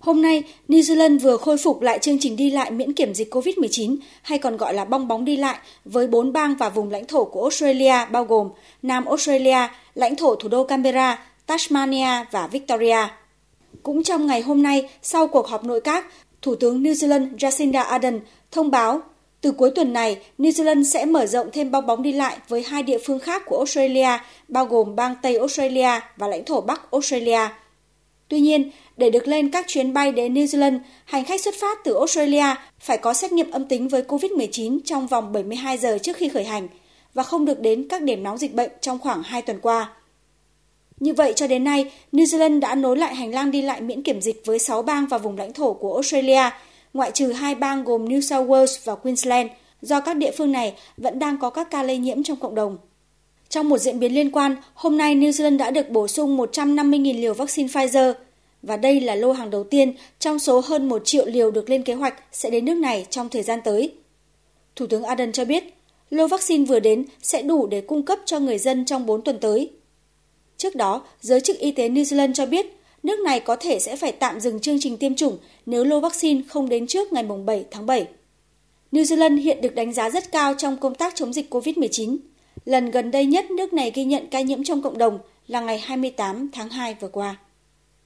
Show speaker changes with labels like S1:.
S1: Hôm nay, New Zealand vừa khôi phục lại chương trình đi lại miễn kiểm dịch COVID-19 hay còn gọi là bong bóng đi lại với bốn bang và vùng lãnh thổ của Australia bao gồm Nam Australia, lãnh thổ thủ đô Canberra, Tasmania và Victoria. Cũng trong ngày hôm nay, sau cuộc họp nội các, Thủ tướng New Zealand Jacinda Ardern thông báo từ cuối tuần này, New Zealand sẽ mở rộng thêm bong bóng đi lại với hai địa phương khác của Australia, bao gồm bang Tây Australia và lãnh thổ Bắc Australia. Tuy nhiên, để được lên các chuyến bay đến New Zealand, hành khách xuất phát từ Australia phải có xét nghiệm âm tính với COVID-19 trong vòng 72 giờ trước khi khởi hành và không được đến các điểm nóng dịch bệnh trong khoảng 2 tuần qua. Như vậy cho đến nay, New Zealand đã nối lại hành lang đi lại miễn kiểm dịch với 6 bang và vùng lãnh thổ của Australia, ngoại trừ hai bang gồm New South Wales và Queensland, do các địa phương này vẫn đang có các ca lây nhiễm trong cộng đồng. Trong một diễn biến liên quan, hôm nay New Zealand đã được bổ sung 150.000 liều vaccine Pfizer, và đây là lô hàng đầu tiên trong số hơn 1 triệu liều được lên kế hoạch sẽ đến nước này trong thời gian tới. Thủ tướng Ardern cho biết, lô vaccine vừa đến sẽ đủ để cung cấp cho người dân trong 4 tuần tới. Trước đó, giới chức y tế New Zealand cho biết nước này có thể sẽ phải tạm dừng chương trình tiêm chủng nếu lô vaccine không đến trước ngày 7 tháng 7. New Zealand hiện được đánh giá rất cao trong công tác chống dịch COVID-19. Lần gần đây nhất nước này ghi nhận ca nhiễm trong cộng đồng là ngày 28 tháng 2 vừa qua.